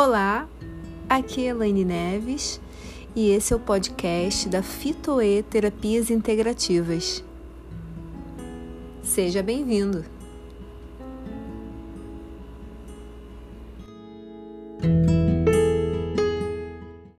Olá, aqui é Elaine Neves e esse é o podcast da Fitoe Terapias Integrativas. Seja bem-vindo!